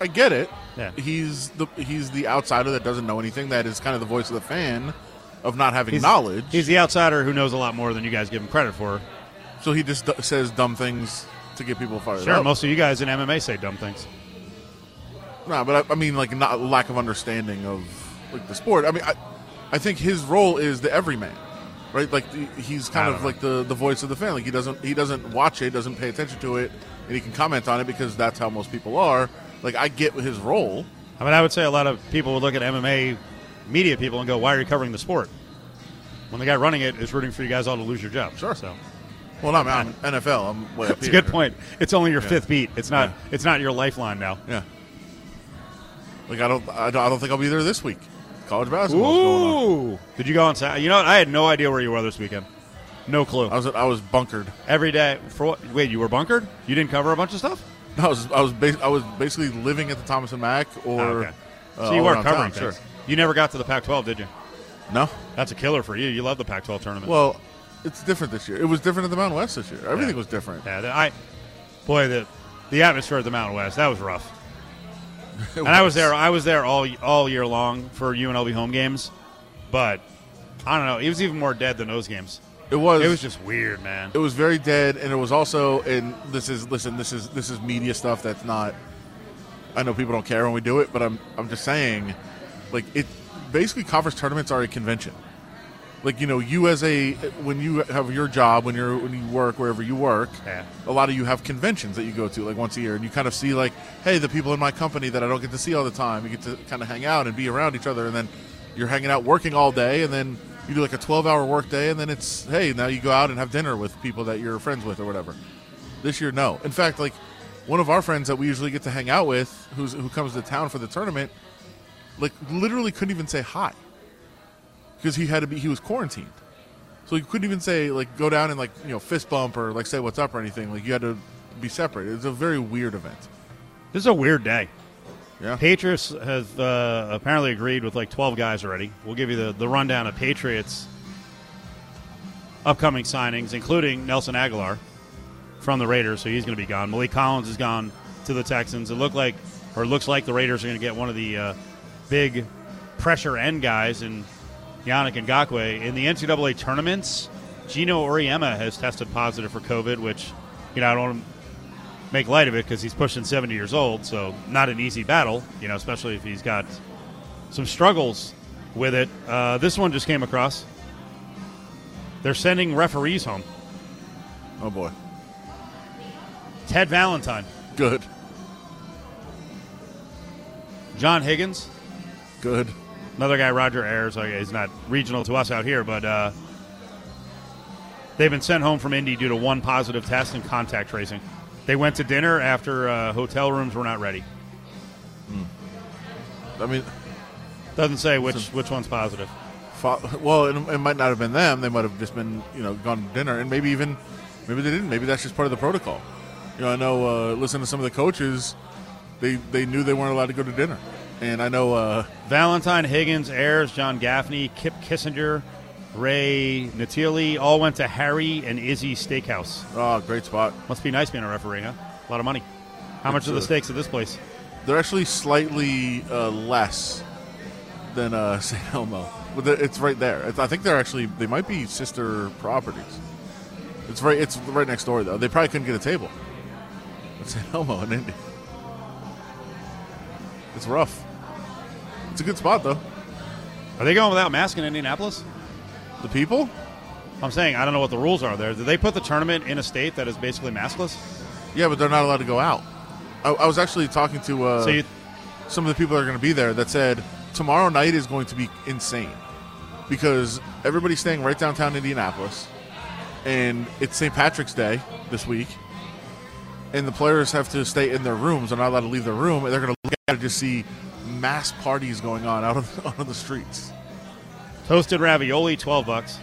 Speaker 4: I get it.
Speaker 2: Yeah.
Speaker 4: He's the he's the outsider that doesn't know anything. That is kind of the voice of the fan of not having
Speaker 2: He's,
Speaker 4: knowledge.
Speaker 2: He's the outsider who knows a lot more than you guys give him credit for.
Speaker 4: so he just d- says dumb things to get people fired
Speaker 2: Sure,
Speaker 4: up.
Speaker 2: most of you guys in MMA say dumb things.
Speaker 4: No, but I, I mean, like, not lack of understanding of like the sport. I mean, I, I think his role is the everyman, right? Like the, he's kind of
Speaker 2: don't
Speaker 4: like the, the voice of the fan. Like he doesn't he doesn't watch it, doesn't pay attention to it, and he can comment on it because that's how most people are. Like I get his role.
Speaker 2: I mean, I would say a lot of people would look at MMA media people and go, "Why are you covering the sport?" When the guy running it is rooting for you guys all to lose your job.
Speaker 4: Sure.
Speaker 2: So
Speaker 4: Well, not I'm NFL. I'm way up
Speaker 2: it's a good point. It's only your
Speaker 4: Yeah.
Speaker 2: fifth beat. It's not.
Speaker 4: Yeah.
Speaker 2: It's not your lifeline now.
Speaker 4: Yeah. Like I don't, I don't, think I'll be there this week. College basketball going on.
Speaker 2: Ooh! Did you go on Saturday? You know what? I had no idea where you were this weekend. No clue.
Speaker 4: I was I was bunkered.
Speaker 2: Every day for what? Wait, you were bunkered? You didn't cover a bunch of stuff?
Speaker 4: I was I was bas- I was basically living at the Thomas and Mack or.
Speaker 2: Oh, okay.
Speaker 4: uh,
Speaker 2: so you weren't covering
Speaker 4: town,
Speaker 2: things.
Speaker 4: Sure.
Speaker 2: You never got to the Pac-12, did you?
Speaker 4: No.
Speaker 2: That's a killer for you. You love the Pac-12 tournament.
Speaker 4: Well, it's different this year. It was different at the Mountain West this year. Everything
Speaker 2: Yeah.
Speaker 4: was different.
Speaker 2: Yeah, I, boy, the the atmosphere at the Mountain West that was rough. and I was there. I was there all all year long for UNLV home games, but I don't know. It was even more dead than those games.
Speaker 4: It was.
Speaker 2: It was just weird, man.
Speaker 4: It was very dead, and it was also. And this is listen. This is this is media stuff. That's not. I know people don't care when we do it, but I'm I'm just saying, like it. Basically, conference tournaments are a convention. Like you know, you as a when you have your job, when you're when you work wherever you work,
Speaker 2: Yeah.
Speaker 4: a lot of you have conventions that you go to like once a year, and you kind of see like, hey, the people in my company that I don't get to see all the time. You get to kind of hang out and be around each other, and then you're hanging out working all day, and then you do like a 12 hour work day, and then it's hey, now you go out and have dinner with people that you're friends with or whatever. This year, no. In fact, like one of our friends that we usually get to hang out with, who's who comes to town for the tournament, like literally couldn't even say hi because he had to be he was quarantined. So you couldn't even say like go down and like you know fist bump or like say what's up or anything. Like you had to be separate. It was a very weird event.
Speaker 2: This is a weird day.
Speaker 4: Yeah.
Speaker 2: Patriots has uh, apparently agreed with like 12 guys already. We'll give you the, the rundown of Patriots' upcoming signings, including Nelson Agholor from the Raiders, so he's going to be gone. Maliek Collins is gone to the Texans. It looked like, or looks like the Raiders are going to get one of the uh, big pressure end guys in Yannick Ngakoue. In the NCAA tournaments, Geno Auriemma has tested positive for COVID, which, you know, I don't make light of it because he's pushing 70 years old, so not an easy battle, you know, especially if he's got some struggles with it. Uh, this one just came across. They're sending referees home.
Speaker 4: Oh boy,
Speaker 2: Ted Valentine,
Speaker 4: good,
Speaker 2: John Higgins,
Speaker 4: good.
Speaker 2: another guy, Roger Ayers. Okay, he's not regional to us out here, but uh, they've been sent home from Indy due to one positive test and contact tracing. They went to dinner after uh, hotel rooms were not ready.
Speaker 4: I mean,
Speaker 2: Doesn't say which which one's positive.
Speaker 4: fa- well, it, it might not have been them. They might have just been you know gone to dinner, and maybe even maybe they didn't. Maybe that's just part of the protocol. You know, I know. Uh, listen to some of the coaches. They they knew they weren't allowed to go to dinner, and I know. Uh,
Speaker 2: Valentine, Higgins, Ayers, John Gaffney, Kip Kissinger, Ray Natili all went to Harry and Izzy Steakhouse.
Speaker 4: oh, great spot.
Speaker 2: Must be nice being a referee, huh? A lot of money. How much are the steaks at this place?
Speaker 4: They're actually slightly uh, less than uh, St. Elmo, but it's right there. It's, I think they're actually they might be sister properties. It's right. It's right next door though. They probably couldn't get a table. It's St. Elmo in Indy. It's rough. It's a good spot though.
Speaker 2: Are they going without masks in Indianapolis?
Speaker 4: The people?
Speaker 2: I'm saying I don't know what the rules are there. Did they put the tournament in a state that is basically maskless?
Speaker 4: Yeah, but they're not allowed to go out. I, I was actually talking to uh,
Speaker 2: So you-
Speaker 4: some of the people that are going to be there that said tomorrow night is going to be insane because everybody's staying right downtown Indianapolis, and it's St. Patrick's Day this week, and the players have to stay in their rooms. They're not allowed to leave their room, and they're going to look at it to see mass parties going on out of out of the streets.
Speaker 2: Toasted ravioli, twelve bucks.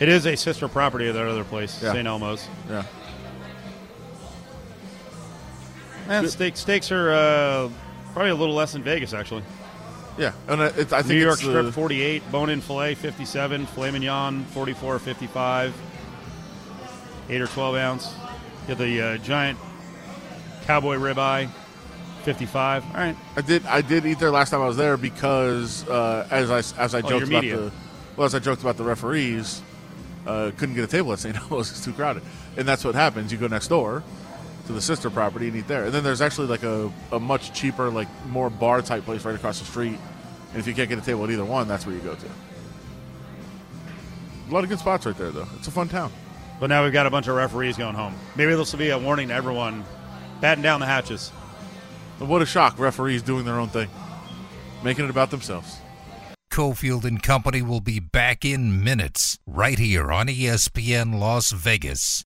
Speaker 2: It is a sister property of that other place,
Speaker 4: Yeah.
Speaker 2: St. Elmo's.
Speaker 4: Yeah.
Speaker 2: And steak, steaks are uh, probably a little less than Vegas, actually.
Speaker 4: Yeah, and uh, it's, I think
Speaker 2: New York strip
Speaker 4: the-
Speaker 2: 48, bone-in fillet 57, filet mignon 44, 55, eight or 12 ounce. You get the uh, giant cowboy ribeye 55. All right,
Speaker 4: I did. I did eat there last time I was there because uh, as I as I
Speaker 2: Oh,
Speaker 4: joked about the well as I joked about the referees, uh, couldn't get a table at St. Elmo's. It's too crowded, and that's what happens. You go next door to the sister property and eat there, and then there's actually like a, a much cheaper, like more bar type place right across the street. And if you can't get a table at either one, that's where you go to. A lot of good spots right there, though. It's a fun town.
Speaker 2: but now we've got a bunch of referees going home. Maybe this will be a warning to everyone. Batten down the hatches.
Speaker 4: But what a shock! Referees doing their own thing, making it about themselves.
Speaker 6: Cofield and Company will be back in minutes right here on ESPN Las Vegas.